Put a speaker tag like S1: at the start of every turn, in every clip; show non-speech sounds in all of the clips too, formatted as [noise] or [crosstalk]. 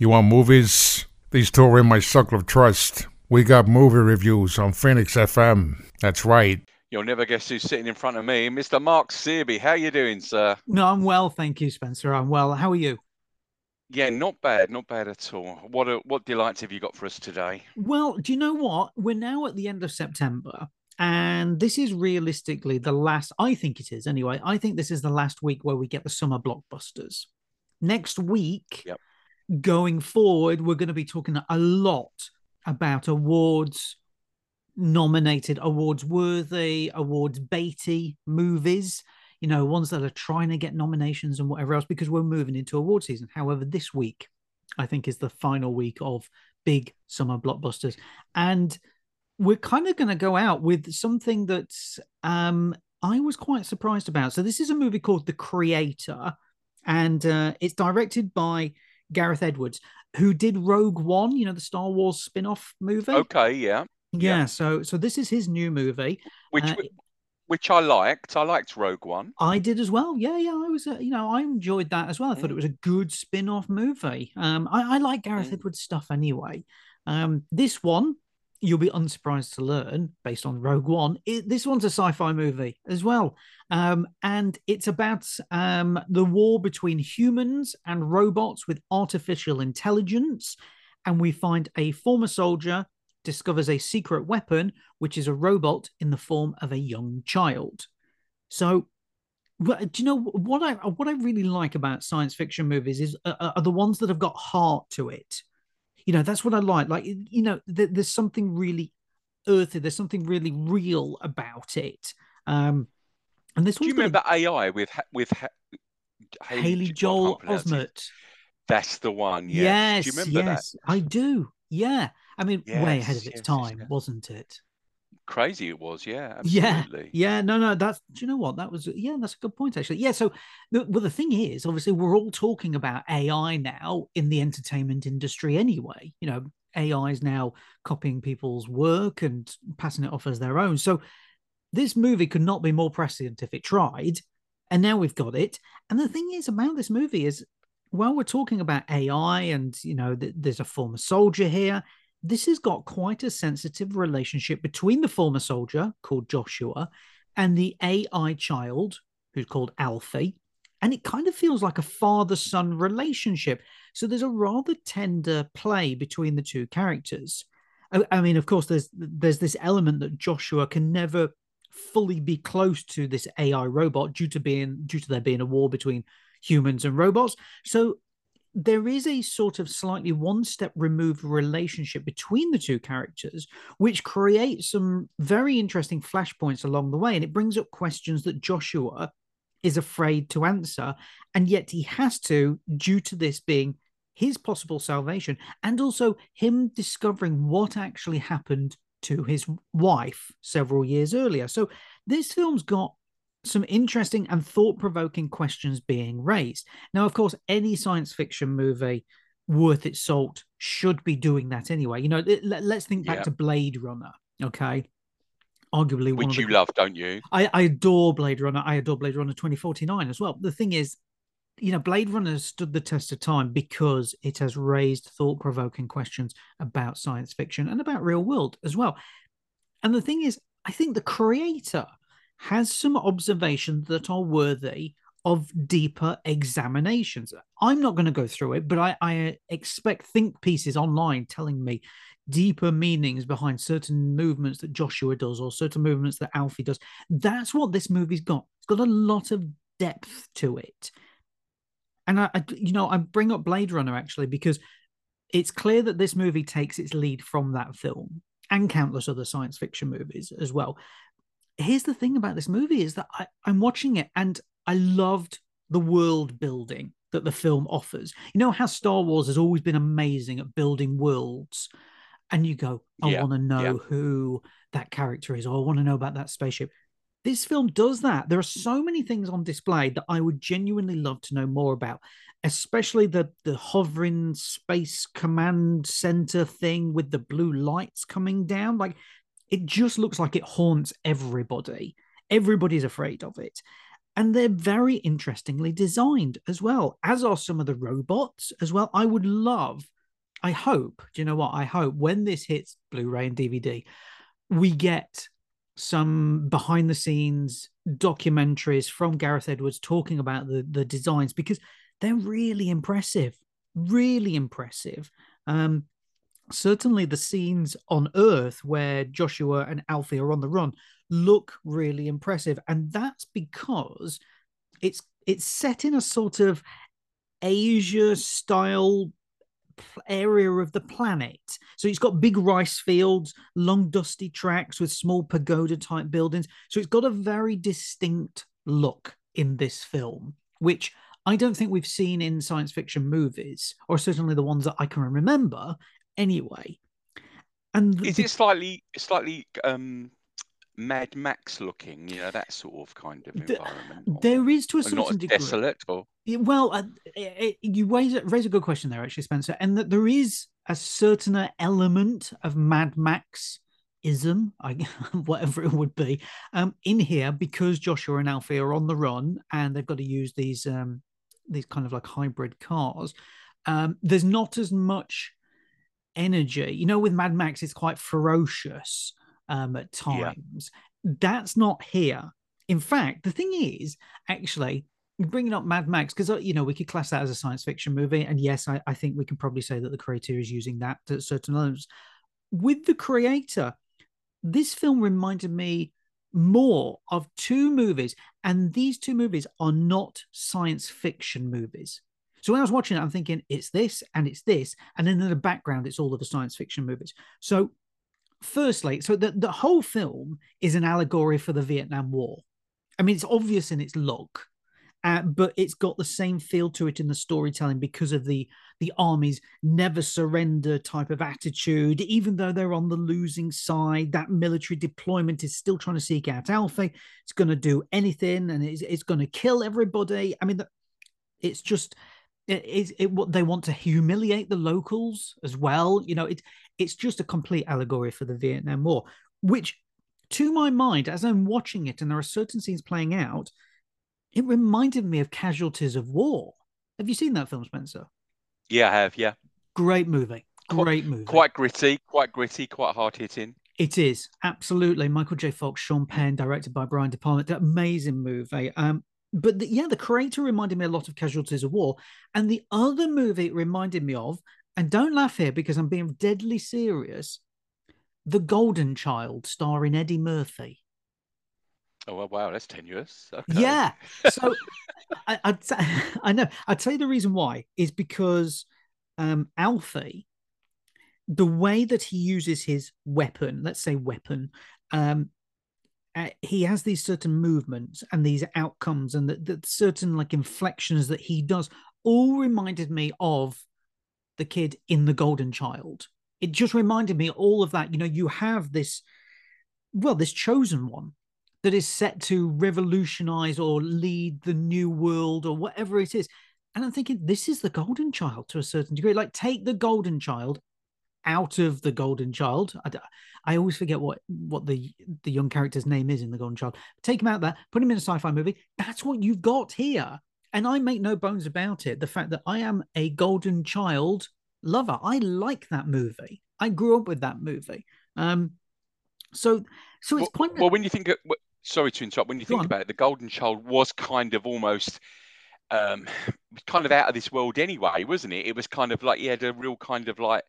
S1: You want movies? These two are in my circle of trust. We got movie reviews on Phoenix FM. That's right.
S2: You'll never guess who's sitting in front of me, Mr. Mark Searby. How you doing, sir?
S3: No, I'm well, thank you, Spencer. I'm well. How are you?
S2: Yeah, not bad, not bad at all. What a, what delights have you got for us today?
S3: Well, do you know what? We're now at the end of September, and this is realistically the last. I think it is anyway. I think this is the last week where we get the summer blockbusters. Next week,
S2: Yep.
S3: Going forward, we're going to be talking a lot about awards nominated, awards worthy, awards baity movies. You know, ones that are trying to get nominations and whatever else, because we're moving into award season. However, this week, I think, is the final week of big summer blockbusters. And we're kind of going to go out with something that um, I was quite surprised about. So, this is a movie called The Creator, and uh, it's directed by Gareth Edwards, who did Rogue One, you know, the Star Wars spin off movie.
S2: Okay, yeah.
S3: Yeah,
S2: yeah.
S3: so so this is his new movie.
S2: Which
S3: Uh,
S2: which I liked. I liked Rogue One.
S3: I did as well. Yeah, yeah. I was, uh, you know, I enjoyed that as well. I thought it was a good spin-off movie. Um, I, I like Gareth
S2: Mm.
S3: Edwards stuff anyway. Um, this one, you'll be unsurprised to learn, based on Rogue One, it, this one's a sci-fi movie as well. Um, and it's about um the war between humans and robots with artificial intelligence. And we find a former soldier discovers a secret weapon, which is a robot in the form of a young child. So, do you know what I what I really like about science fiction movies is uh, are the ones that have got heart to it. You know, that's what I like. Like, you know, th- there's something really earthy. There's something really real about it. Um, and this
S2: Do you
S3: one's got a-
S2: remember AI with with Ha-
S3: Haley Joel
S2: can't pronounce it.
S3: Osment.
S2: That's the one. Yes.
S3: Yes,
S2: Do you remember
S3: yes, I do. Yeah, I mean, way ahead of its
S2: yes, yes,
S3: time,
S2: yes.
S3: wasn't it?
S2: Crazy it was. Yeah.
S3: Yeah,
S2: Absolutely.
S3: yeah, no, no, that's do you know what that was? Yeah, that's a good point actually. Yeah, so the, well, the thing is, obviously, we're all talking about AI now in the entertainment industry anyway. You know, AI is now copying people's work and passing it off as their own. So this movie could not be more prescient if it tried, and now we've got it. And the thing is about this movie is, while we're talking about AI and you know, th- there's a former soldier here this has got quite a sensitive relationship between the former soldier called Joshua and the AI child who's called Alfie. And it kind of feels like a father son relationship. So there's a rather tender play between the two characters. I, mean, of course, there's there's this element that Joshua can never fully be close to this AI robot due to being due to there being a war between humans and robots. So there is a sort of slightly one step removed relationship between the two characters, which creates some very interesting flashpoints along the way. And it brings up questions that Joshua is afraid to answer. And yet he has to, due to this being his possible salvation, and also him discovering what actually happened to his wife several years earlier. So this film's got some interesting and thought provoking questions being raised. Now, of course, any science fiction movie worth its salt should be doing that anyway. You know, let, us think back
S2: Yeah.
S3: to Blade Runner, okay? Arguably, one
S2: Which you
S3: the,
S2: love, don't you?
S3: I, I adore Blade Runner. I adore Blade Runner 2049 as well. The thing is, you know, Blade Runner stood the test of time because it has raised thought provoking questions about science fiction and about real world as well. And the thing is, I think the creator has some observations that are worthy of deeper examinations. I'm not going to go through it, but I, I uh, expect think pieces online telling me deeper meanings behind certain movements that Joshua does or certain movements that Alfie does. That's what this movie's got. It's got a lot of depth to it. And I, I you know, I bring up Blade Runner actually because it's clear that this movie takes its lead from that film and countless other science fiction movies as well. Here's the thing about this movie is that I, I'm watching it and I loved the world building that the film offers. You know how Star Wars has always been amazing at building worlds, and you go, I
S2: Yeah,
S3: want to know
S2: yeah.
S3: who that character is, or I want to know about that spaceship. This film does that. There are so many things on display that I would genuinely love to know more about, especially the the hovering space command center thing with the blue lights coming down. Like it just looks like it haunts everybody. Everybody's afraid of it. and they're very interestingly designed as well, as are some of the robots as well. I would love, I hope, do you know what? I hope when this hits Blu ray and DVD, we get some behind the scenes documentaries from Gareth Edwards talking about the, the designs because they're really impressive, really impressive. Um, certainly the scenes on Earth where Joshua and Alfie are on the run look really impressive, and that's because it's it's set in a sort of Asia style area of the planet. So it's got big rice fields, long dusty tracks with small pagoda type buildings. So it's got a very distinct look in this film, which I don't think we've seen in science fiction movies, or certainly the ones that I can remember anyway. And
S2: is it slightly slightly um Mad Max looking, you know, that sort of kind of environment.
S3: there is to a certain degree.
S2: desolate or
S3: well, uh, it, you raise, raise a good question there, actually, Spencer, and that there is a certain element of Mad Max ism, I, [laughs] whatever it would be, um, in here because Joshua and Alfie are on the run and they've got to use these um, these kind of like hybrid cars. Um, there's not as much energy, you know. With Mad Max, it's quite ferocious um, at times. Yeah. That's not here. In fact, the thing is, actually, bringing up Mad Max, because, uh, you know, we could class that as a science fiction movie. And yes, I, I think we can probably say that the creator is using that to certain levels. With the creator, this film reminded me more of two movies, and these two movies are not science fiction movies. So when I was watching it, I'm thinking it's this and it's this, and then in the background, it's all of the science fiction movies. So firstly, so the, the whole film is an allegory for the Vietnam War. I mean, it's obvious in its look, uh, but it's got the same feel to it in the storytelling because of the the army's never surrender type of attitude. Even though they're on the losing side, that military deployment is still trying to seek out Alfie. It's going to do anything, and it's, it's going to kill everybody. I mean, it's just it, it, it, they want to humiliate the locals as well. You know, it, it's just a complete allegory for the Vietnam War, which, to my mind, as I'm watching it and there are certain scenes playing out, it reminded me of Casualties of War. Have you seen that film, Spencer?
S2: Yeah, I have. Yeah.
S3: Great movie. Great
S2: quite,
S3: movie.
S2: Quite gritty, quite gritty, quite hard hitting.
S3: It is absolutely Michael J. Fox, Sean Penn, directed by Brian De Palma. Amazing movie. Um, but the, yeah, the creator reminded me a lot of Casualties of War, and the other movie it reminded me of, and don't laugh here because I'm being deadly serious, The Golden Child, starring Eddie Murphy.
S2: Oh well, wow, that's tenuous. Okay.
S3: Yeah, [laughs] so I, I'd, [laughs] I know. I'd say the reason why is because um, Alfie, the way that he uses his weapon, let's say weapon, um, uh, he has these certain movements and these outcomes and the, the certain like inflections that he does all reminded me of the kid in the golden child. It just reminded me all of that you know you have this well this chosen one that is set to revolutionize or lead the new world or whatever it is. And i'm thinking this is the golden child to a certain degree. Like take the golden child out of the golden child. I, I always forget what what the the young character's name is in the golden child. Take him out there put him in a sci-fi movie. That's what you've got here. And i make no bones about it. The fact that i am a golden child lover. I like that movie. I grew up with that movie. Um so so it's
S2: well,
S3: quite
S2: well when you think of, sorry to interrupt. When you think about it the golden child was kind of almost um kind of out of this world anyway wasn't it? It was kind of like he had a real kind of like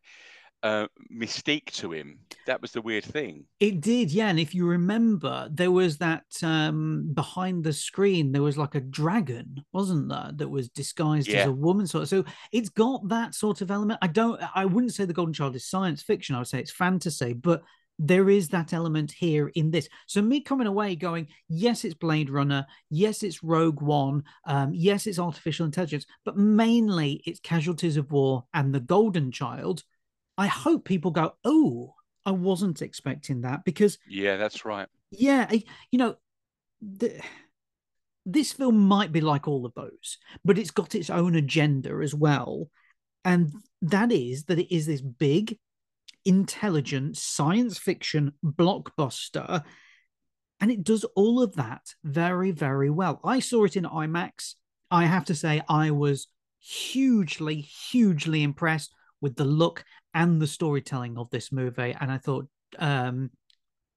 S2: uh, mystique to him. That was the weird thing.
S3: It did, yeah. And if you remember, there was that um, behind the screen, there was like a dragon, wasn't there, that was disguised yeah. as a woman. Sort of. So it's got that sort of element. I don't, I wouldn't say the Golden Child is science fiction. I would say it's fantasy, but there is that element here in this. So me coming away going, yes, it's Blade Runner, yes, it's Rogue One, um, yes, it's artificial intelligence, but mainly it's Casualties of War and the Golden Child I hope people go, oh, I wasn't expecting that because
S2: yeah, that's right.
S3: Yeah, you know, the, this film might be like all of those, but it's got its own agenda as well, and that is that it is this big, intelligent science fiction blockbuster. And it does all of that very, very well. I saw it in IMAX. I have to say, I was hugely, hugely impressed with the look and the storytelling of this movie. And I thought um,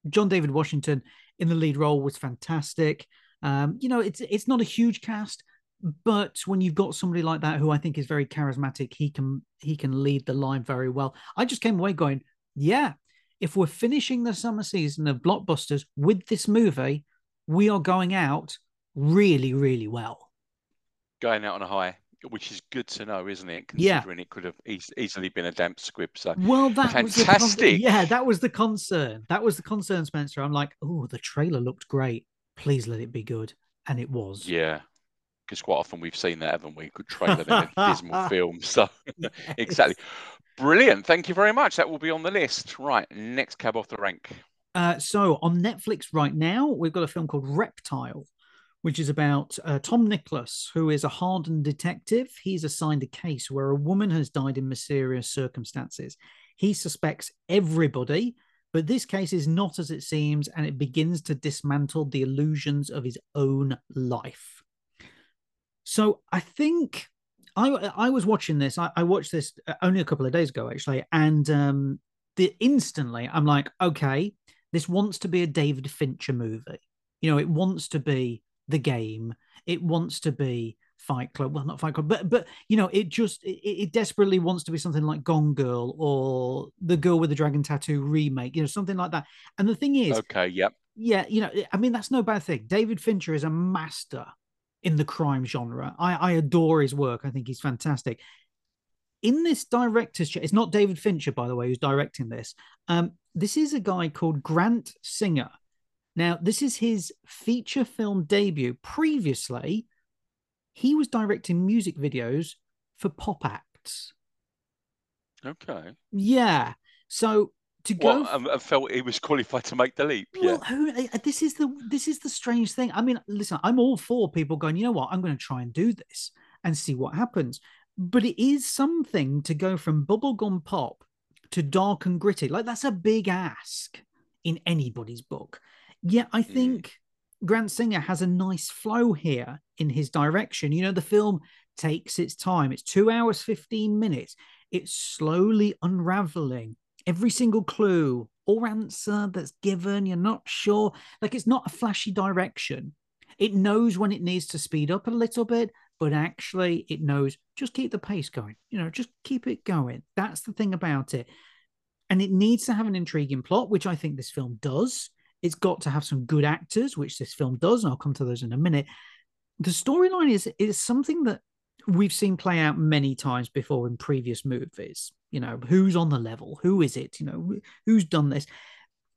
S3: John David Washington in the lead role was fantastic. Um, you know, it's it's not a huge cast, but when you've got somebody like that who I think is very charismatic, he can he can lead the line very well. I just came away going, yeah, if we're finishing the summer season of blockbusters with this movie, we are going out really, really well.
S2: Going out on a high, which is good to know, isn't it? Considering
S3: yeah.
S2: it could have e- easily been a damp squib. So
S3: well, that
S2: fantastic.
S3: Con- yeah, that was the concern. That was the concern, Spencer. I'm like, oh, the trailer looked great. Please let it be good, and it was.
S2: Yeah, because quite often we've seen that, haven't we? Good trailer in a dismal [laughs] film. So [laughs] exactly. Brilliant. Thank you very much. That will be on the list. Right. Next cab off the rank.
S3: Uh, so on Netflix right now, we've got a film called Reptile, which is about uh, Tom Nichols, who is a hardened detective. He's assigned a case where a woman has died in mysterious circumstances. He suspects everybody, but this case is not as it seems, and it begins to dismantle the illusions of his own life. So I think I I was watching this. I, I, watched this uh, only a couple of days ago, actually, and um, the instantly I'm like, okay, this wants to be a David Fincher movie. You know, it wants to be the game. It wants to be Fight Club. Well, not Fight Club, but but you know, it just it, it desperately wants to be something like Gone Girl or The Girl with the Dragon Tattoo remake. You know, something like that. And the thing is,
S2: okay, yep,
S3: yeah, you know, I mean, that's no bad thing. David Fincher is a master in the crime genre. I, I adore his work. I think he's fantastic. In this director's chair, it's not David Fincher, by the way, who's directing this. Um, this is a guy called Grant Singer. Now, this is his feature film debut. Previously, he was directing music videos for pop acts.
S2: Okay.
S3: Yeah. So to go
S2: well, I felt he was qualified to make the leap.
S3: Well,
S2: yeah.
S3: who, uh, this is the this is the strange thing. I mean, listen, I'm all for people going. You know what? I'm going to try and do this and see what happens. But it is something to go from bubblegum pop to dark and gritty. Like that's a big ask in anybody's book. Yet I think mm. Grant Singer has a nice flow here in his direction. You know, the film takes its time. It's two hours, 15 minutes. It's slowly unraveling every single clue or answer that's given, you're not sure. Like it's not a flashy direction. It knows when it needs to speed up a little bit, but actually it knows just keep the pace going. You know, just keep it going. That's the thing about it. And it needs to have an intriguing plot, which I think this film does. It's got to have some good actors, which this film does, and I'll come to those in a minute. The storyline is is something that we've seen play out many times before in previous movies. You know who's on the level? Who is it? You know who's done this?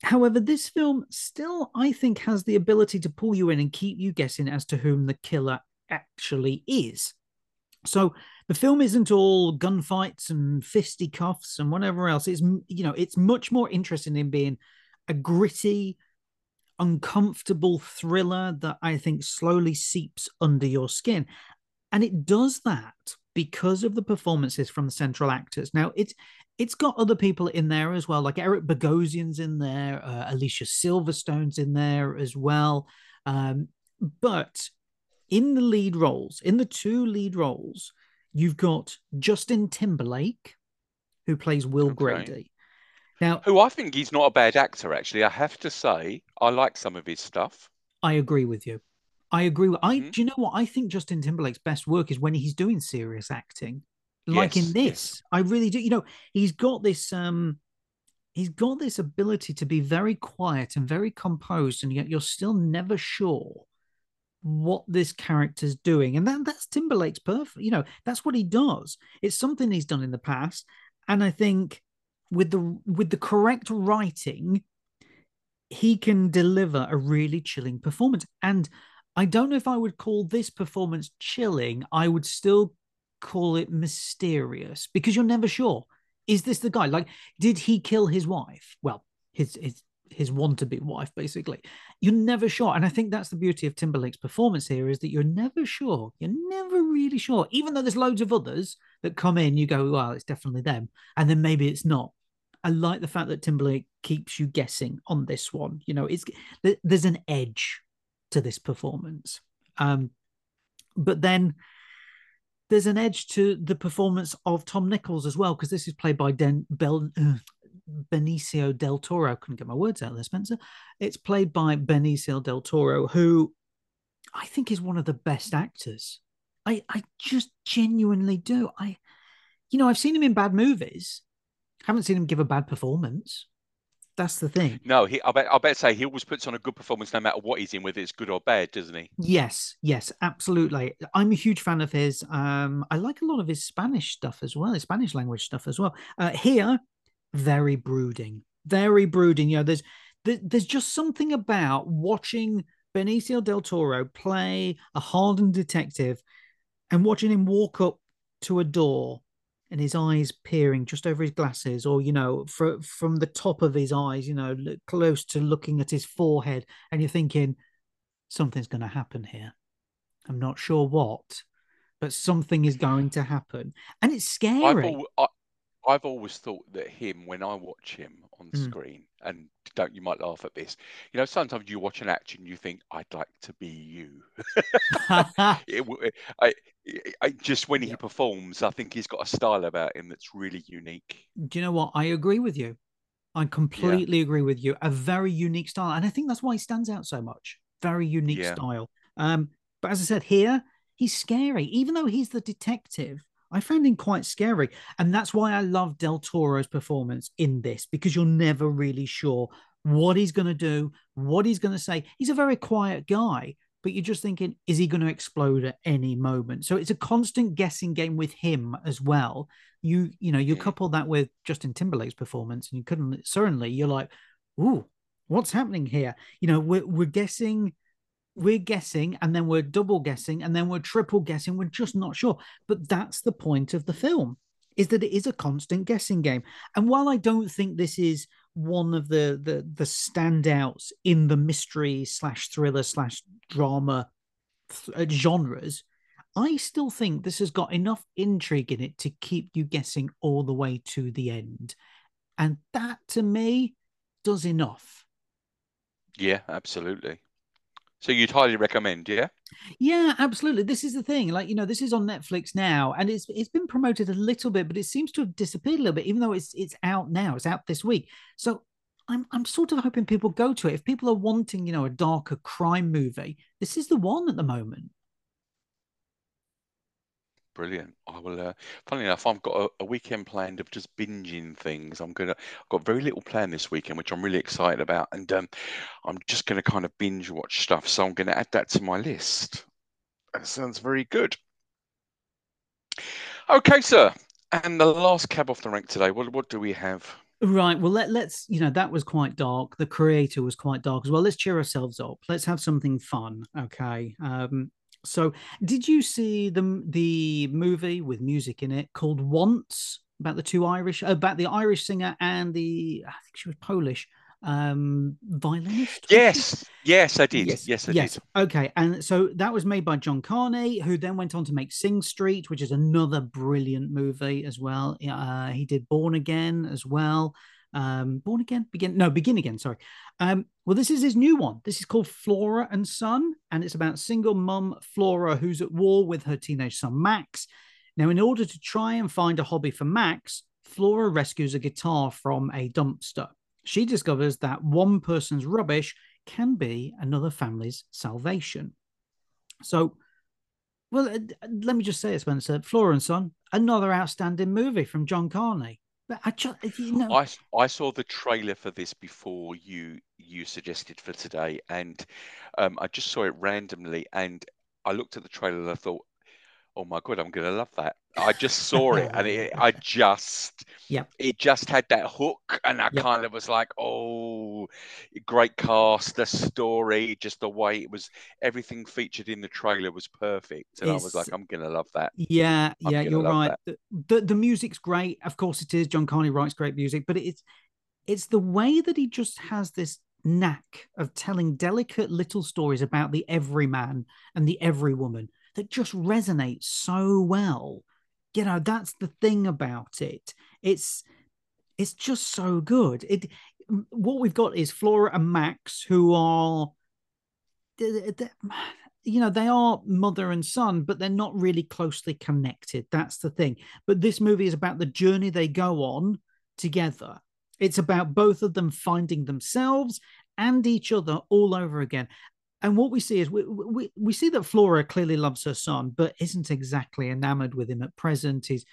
S3: However this film still i think has the ability to pull you in and keep you guessing as to whom the killer actually is. So the film isn't all gunfights and fisticuffs and whatever else. It's you know it's much more interesting in being a gritty uncomfortable thriller that i think slowly seeps under your skin and it does that because of the performances from the central actors. Now it's it's got other people in there as well, like Eric Bogosian's in there, uh, Alicia Silverstone's in there as well. Um, but in the lead roles, in the two lead roles, you've got Justin Timberlake, who plays Will okay. Grady. Now,
S2: who I think he's not a bad actor, actually. I have to say, I like some of his stuff.
S3: I agree with you. I agree. With, I mm-hmm. do you know what I think Justin Timberlake's best work is when he's doing serious acting, like yes, in this. Yes. I really do. You know, he's got this. um He's got this ability to be very quiet and very composed, and yet you're still never sure what this character's doing. And that, that's Timberlake's perfect. You know, that's what he does. It's something he's done in the past, and I think with the with the correct writing, he can deliver a really chilling performance. And I don't know if I would call this performance chilling. I would still call it mysterious because you're never sure. Is this the guy? Like, did he kill his wife? Well, his his his want to be wife, basically. You're never sure. And I think that's the beauty of Timberlake's performance here is that you're never sure. You're never really sure. Even though there's loads of others that come in, you go, well, it's definitely them. And then maybe it's not. I like the fact that Timberlake keeps you guessing on this one. You know, it's there's an edge to this performance. Um, but then there's an edge to the performance of Tom Nichols as well, because this is played by Den, Bel, uh, Benicio del Toro. I couldn't get my words out there, Spencer. It's played by Benicio del Toro, who I think is one of the best actors. I, I just genuinely do. I, you know, I've seen him in bad movies. Haven't seen him give a bad performance. That's the thing.
S2: No, he. I bet. I bet say he always puts on a good performance no matter what he's in, whether it's good or bad, doesn't he?
S3: Yes, yes, absolutely. I'm a huge fan of his. Um, I like a lot of his Spanish stuff as well, his Spanish language stuff as well. Uh, here, very brooding, very brooding. You know, there's there, there's just something about watching Benicio del Toro play a hardened detective and watching him walk up to a door and his eyes peering just over his glasses, or you know, for, from the top of his eyes, you know, close to looking at his forehead, and you're thinking something's going to happen here. I'm not sure what, but something is going to happen, and it's scary.
S2: I've, al- I, have always thought that him, when I watch him on mm. screen, and don't you might laugh at this, you know, sometimes you watch an action, you think, "I'd like to be you." [laughs] it, I, I, just when he performs, I think he's got a style about him that's really unique.
S3: Do you know what? I agree with you. I completely yeah. agree with you. A very unique style, and I think that's why he stands out so much. Very unique yeah. style. Um, but as I said, here he's scary, even though he's the detective. I found him quite scary, and that's why I love Del Toro's performance in this because you're never really sure what he's going to do, what he's going to say. He's a very quiet guy, but you're just thinking, is he going to explode at any moment? So it's a constant guessing game with him as well. You, you know, you couple that with Justin Timberlake's performance, and you couldn't certainly, you're like, ooh, what's happening here? You know, we're we're guessing, we're guessing, and then we're double guessing, and then we're triple guessing. We're just not sure. But that's the point of the film, is that it is a constant guessing game. And while I don't think this is one of the the the standouts in the mystery slash thriller slash drama th- uh, genres i still think this has got enough intrigue in it to keep you guessing all the way to the end and that to me does enough
S2: yeah absolutely so you'd highly recommend, yeah?
S3: Yeah, absolutely. This is the thing. Like, you know, this is on Netflix now and it's it's been promoted a little bit, but it seems to have disappeared a little bit, even though it's it's out now. It's out this week. So I'm I'm sort of hoping people go to it. If people are wanting, you know, a darker crime movie, this is the one at the moment.
S2: Brilliant. I will. Uh, funny enough, I've got a, a, weekend planned of just binging things. I'm gonna. I've got very little plan this weekend, which I'm really excited about, and um, I'm just gonna kind of binge watch stuff. So I'm gonna add that to my list. That sounds very good. Okay, sir. And the last cab off the rank today. What what do we have?
S3: Right. Well, let, let's, you know, that was quite dark. The creator was quite dark as well. Let's cheer ourselves up. Let's have something fun. Okay. Um, so, did you see the the movie with music in it called Once about the two Irish about the Irish singer and the I think she was Polish um violinist
S2: yes yes i did. Yes, yes i yes. did.
S3: Okay and so that was made by john carney who then went on to make sing street which is another brilliant movie as well. Uh, he did born again as well um, Born Again, Begin, no, Begin Again, sorry. Um, well, this is his new one. This is called Flora and Son, and it's about single mum Flora who's at war with her teenage son Max. Now, in order to try and find a hobby for Max, Flora rescues a guitar from a dumpster. She discovers that one person's rubbish can be another family's salvation. So, well, uh, let me just say it, Spencer. Flora and Son, another outstanding movie from John Carney. But I just, you know,
S2: I I saw the trailer for this before you you suggested for today, and um, I just saw it randomly, and I looked at the trailer and I thought, oh my god, I'm gonna love that. I just saw it and it, I [laughs] just,
S3: yeah,
S2: it just had that hook, and I yep. kind of was like, oh, great cast, the story, just the way it was, everything featured in the trailer was perfect, and it's, I was like, I'm gonna love that.
S3: Yeah, I'm yeah, you're right. The, the, the music's great, of course it is. John Carney writes great music, but it's it's the way that he just has this knack of telling delicate little stories about the everyman and the everywoman that just resonates so well. You know, that's the thing about it. It's it's just so good. It what we've got is Flora and Max, who are, you know, they are mother and son, but they're not really closely connected. That's the thing. But this movie is about the journey they go on together. It's about both of them finding themselves and each other all over again. And what we see is we, we, we see that Flora clearly loves her son, but isn't exactly enamored with him at present. He's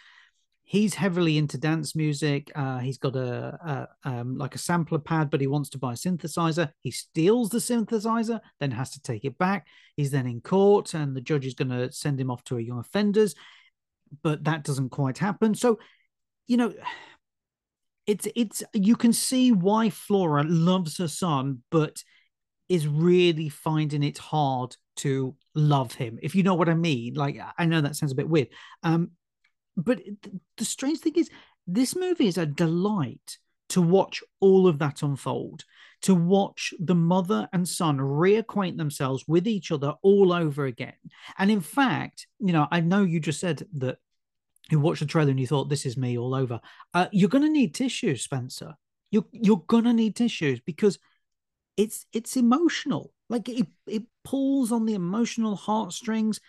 S3: he's heavily into dance music. Uh, he's got a, a um, like a sampler pad, but he wants to buy a synthesizer. He steals the synthesizer, then has to take it back. He's then in court, and the judge is going to send him off to a young offenders, but that doesn't quite happen. So, you know, [sighs] it's it's you can see why Flora loves her son, but is really finding it hard to love him if you know what i mean like i know that sounds a bit weird um but the strange thing is, this movie is a delight to watch all of that unfold, to watch the mother and son reacquaint themselves with each other all over again. And in fact, you know, I know you just said that you watched the trailer and you thought this is me all over. Uh, you're going to need tissues, Spencer. You're you're going to need tissues because it's it's emotional. Like it it pulls on the emotional heartstrings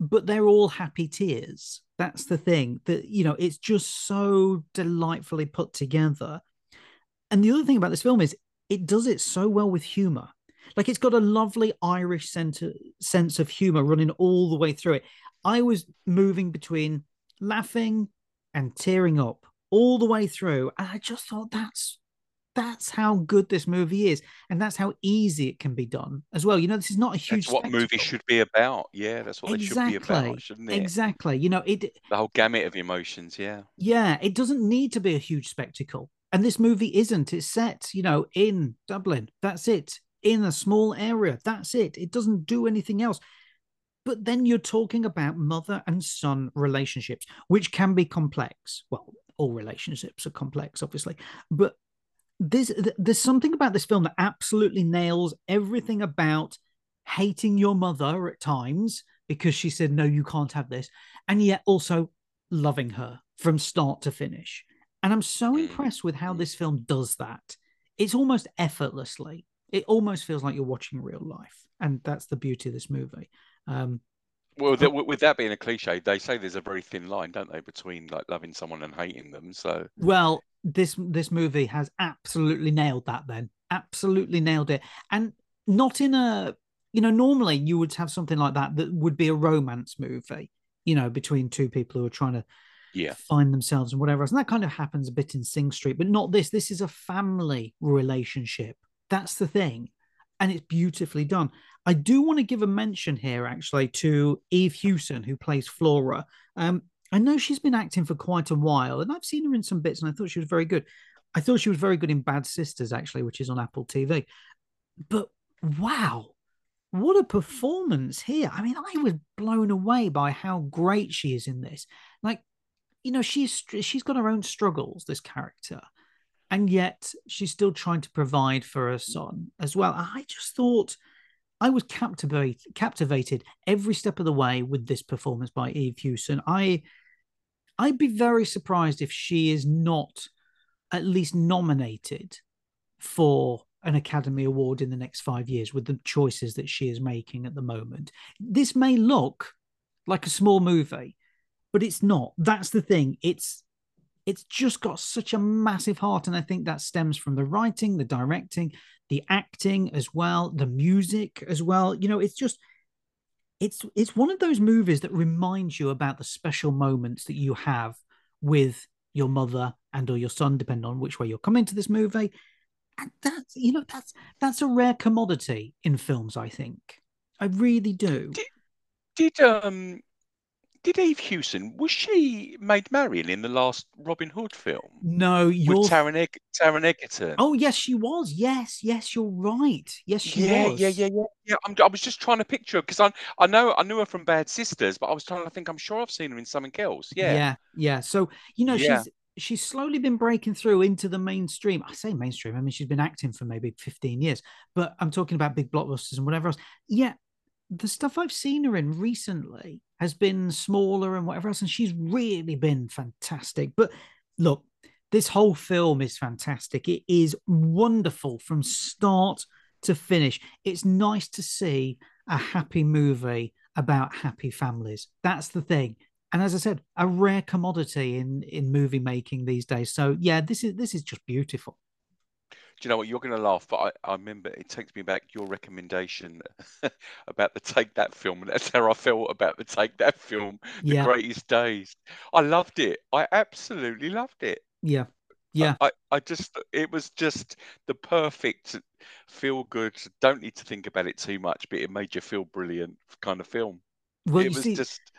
S3: but they're all happy tears. That's the thing that, you know, it's just so delightfully put together. And the other thing about this film is it does it so well with humor. Like it's got a lovely Irish center, sense of humor running all the way through it. I was moving between laughing and tearing up all the way through. And I just thought that's that's how good this movie is, and that's how easy it can be done as well. You know, this is not a huge.
S2: That's what
S3: spectacle.
S2: movies should be about. Yeah, that's what
S3: exactly.
S2: they should be about, shouldn't it?
S3: Exactly. You know, it.
S2: The whole gamut of emotions. Yeah.
S3: Yeah, it doesn't need to be a huge spectacle, and this movie isn't. It's set, you know, in Dublin. That's it. In a small area. That's it. It doesn't do anything else. But then you're talking about mother and son relationships, which can be complex. Well, all relationships are complex, obviously, but this there's something about this film that absolutely nails everything about hating your mother at times because she said no you can't have this and yet also loving her from start to finish. And i'm so mm. impressed with how this film does that. It's almost effortlessly. It almost feels like you're watching real life and that's the beauty of this movie. Um,
S2: well, that, with that being a cliche, they say there's a very thin line, don't they, between like loving someone and hating them. So,
S3: well, this this movie has absolutely nailed that. Then, absolutely nailed it, and not in a you know normally you would have something like that that would be a romance movie, you know, between two people who are trying to
S2: yeah
S3: find themselves and whatever else, and that kind of happens a bit in Sing Street, but not this. This is a family relationship. That's the thing, and it's beautifully done. I do want to give a mention here, actually, to Eve Hewson, who plays Flora. Um, I know she's been acting for quite a while, and I've seen her in some bits, and I thought she was very good. I thought she was very good in Bad Sisters, actually, which is on Apple TV. But wow, what a performance here! I mean, I was blown away by how great she is in this. Like, you know, she's she's got her own struggles, this character, and yet she's still trying to provide for her son as well. I just thought I was captivated captivated every step of the way with this performance by Eve Hewson. I I'd be very surprised if she is not at least nominated for an Academy Award in the next five years with the choices that she is making at the moment. This may look like a small movie, but it's not. That's the thing. It's it's just got such a massive heart, and I think that stems from the writing, the directing, the acting as well, the music as well. You know, it's just it's it's one of those movies that reminds you about the special moments that you have with your mother and or your son, depending on which way you're coming to this movie. And that's you know that's that's a rare commodity in films. I think I really do.
S2: Did, did um did Eve Hewson was she Maid Marian in the last Robin Hood film?
S3: No, you're
S2: with Taron, Eg- Taron Egerton.
S3: Oh yes, she was. Yes, yes, you're right. Yes, she
S2: yeah,
S3: was.
S2: Yeah, yeah, yeah, yeah. I'm, i was just trying to picture her because I I know I knew her from Bad Sisters, but I was trying to think. I'm sure I've seen her in something else. Yeah,
S3: yeah, yeah. So you know
S2: Yeah.
S3: she's she's slowly been breaking through into the mainstream. I say mainstream. I mean she's been acting for maybe 15 years, but I'm talking about big blockbusters and whatever else. Yeah, the stuff I've seen her in recently has been smaller and whatever else, and she's really been fantastic. But look, this whole film is fantastic. It is wonderful from start to finish. It's nice to see a happy movie about happy families. That's the thing. And as I said, a rare commodity in in movie making these days. So yeah, this is this is just beautiful.
S2: Do you know what? You're going to laugh, but I, I remember it takes me back your recommendation [laughs] about the Take That film, and that's how I felt about the Take That film, The
S3: Yeah.
S2: Greatest Days. I loved it. I absolutely loved it.
S3: Yeah. Yeah.
S2: I, I just, it was just the perfect feel good. Don't need to think about it too much, but it made you feel brilliant kind of film.
S3: Well,
S2: it
S3: you
S2: was
S3: see,
S2: just,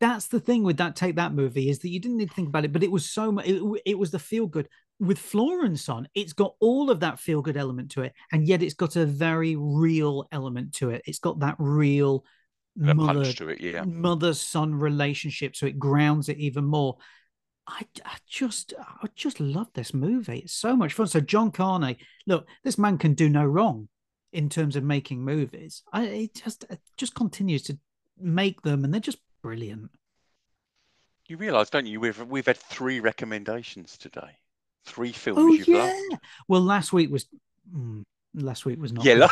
S3: that's the thing with that take that movie is that you didn't need to think about it, but it was so much. It, it was the feel good with Flora and Son. It's got all of that feel good element to it, and yet it's got a very real element to it. It's got that real
S2: a
S3: mother
S2: it, yeah.
S3: mother son relationship, so it grounds it even more. I, I just I just love this movie. It's so much fun. So John Carney, look, this man can do no wrong in terms of making movies. I it just it just continues to make them, and they're just brilliant.
S2: You realise, don't you? We've we've had three recommendations today. Three films
S3: Oh
S2: you've
S3: yeah.
S2: loved.
S3: Well, last week was mm, last week was not.
S2: Yeah,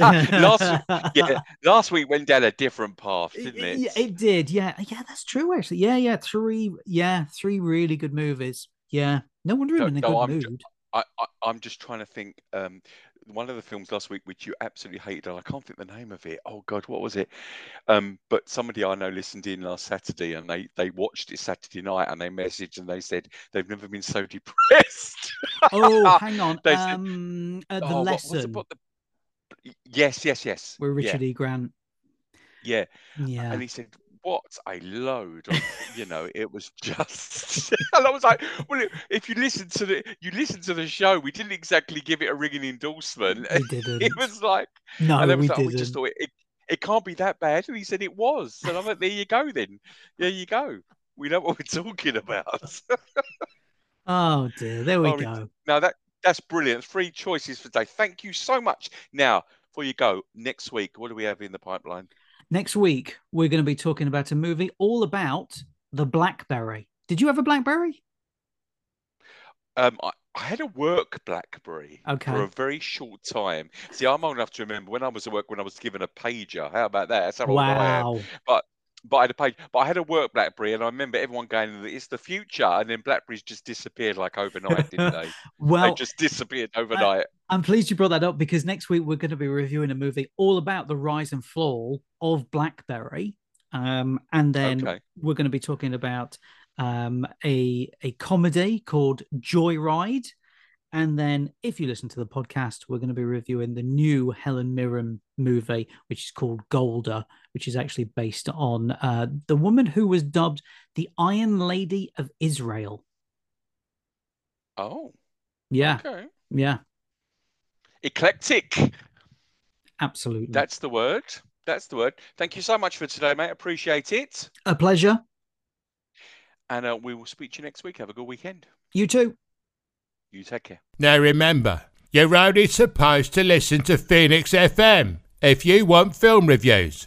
S2: [laughs] last yeah, last week went down a different path, didn't it?
S3: Yeah, it did. Yeah, yeah, that's true. Actually, yeah, yeah, three, yeah, three really good movies. Yeah, no wonder I'm
S2: No,
S3: in a
S2: no,
S3: good
S2: I'm ju-
S3: mood.
S2: I, I I'm just trying to think. Um, one of the films last week which you absolutely hated, and I can't think the name of it. Oh God, what was it? Um, but somebody I know listened in last Saturday, and they they watched it Saturday night, and they messaged and they said they've never been so [laughs] depressed.
S3: Oh, [laughs] hang on.
S2: They said-
S3: Um, uh, the
S2: Oh, what it?
S3: lesson
S2: What the- Yes, yes, yes.
S3: with Richard
S2: Yeah,
S3: E. Grant.
S2: yeah.
S3: Yeah.
S2: And he said, "What a load!" Of, you know, it was [laughs] just. [laughs] [laughs] and I was like, "Well, if you listen to the you listen to the show, we didn't exactly give it a ringing endorsement.
S3: we didn't.
S2: It was like,
S3: no,
S2: and
S3: we
S2: like,
S3: didn't.
S2: we just thought it, it can't be that bad." And he said it was, and I'm like, "There you go, then. There you go. We know what we're talking about."
S3: Oh dear, there we
S2: Oh,
S3: go.
S2: now that that's brilliant. Three choices for today. Thank you so much. Now, before you go, next week, what do we have in the pipeline?
S3: Next week we're going to be talking about a movie all about the BlackBerry. Did you have a BlackBerry?
S2: Um, I, I had a work BlackBerry
S3: Okay.
S2: for a very short time. See, I'm old enough to remember when I was at work when I was given a pager. How about that? That's how old I am.
S3: Wow.
S2: But I had a page, but I had a work BlackBerry, and I remember everyone going, "It's the future," and then Blackberries just disappeared like overnight, didn't they? [laughs]
S3: well, they
S2: just disappeared overnight.
S3: I'm pleased you brought that up because next week we're going to be reviewing a movie all about the rise and fall of BlackBerry, um, and then
S2: Okay.
S3: we're going to be talking about um, a a comedy called Joyride, and then if you listen to the podcast, we're going to be reviewing the new Helen Mirren movie, which is called Golda, which is actually based on uh, the woman who was dubbed the Iron Lady of Israel.
S2: Oh,
S3: Yeah,
S2: okay.
S3: yeah,
S2: Eclectic.
S3: absolutely.
S2: That's the word. That's the word. Thank you so much for today, mate. Appreciate it.
S3: a pleasure.
S2: And uh, we will speak to you next week. Have a good weekend.
S3: You too.
S2: You take care.
S1: Now remember, you're only supposed to listen to Phoenix FM if you want film reviews.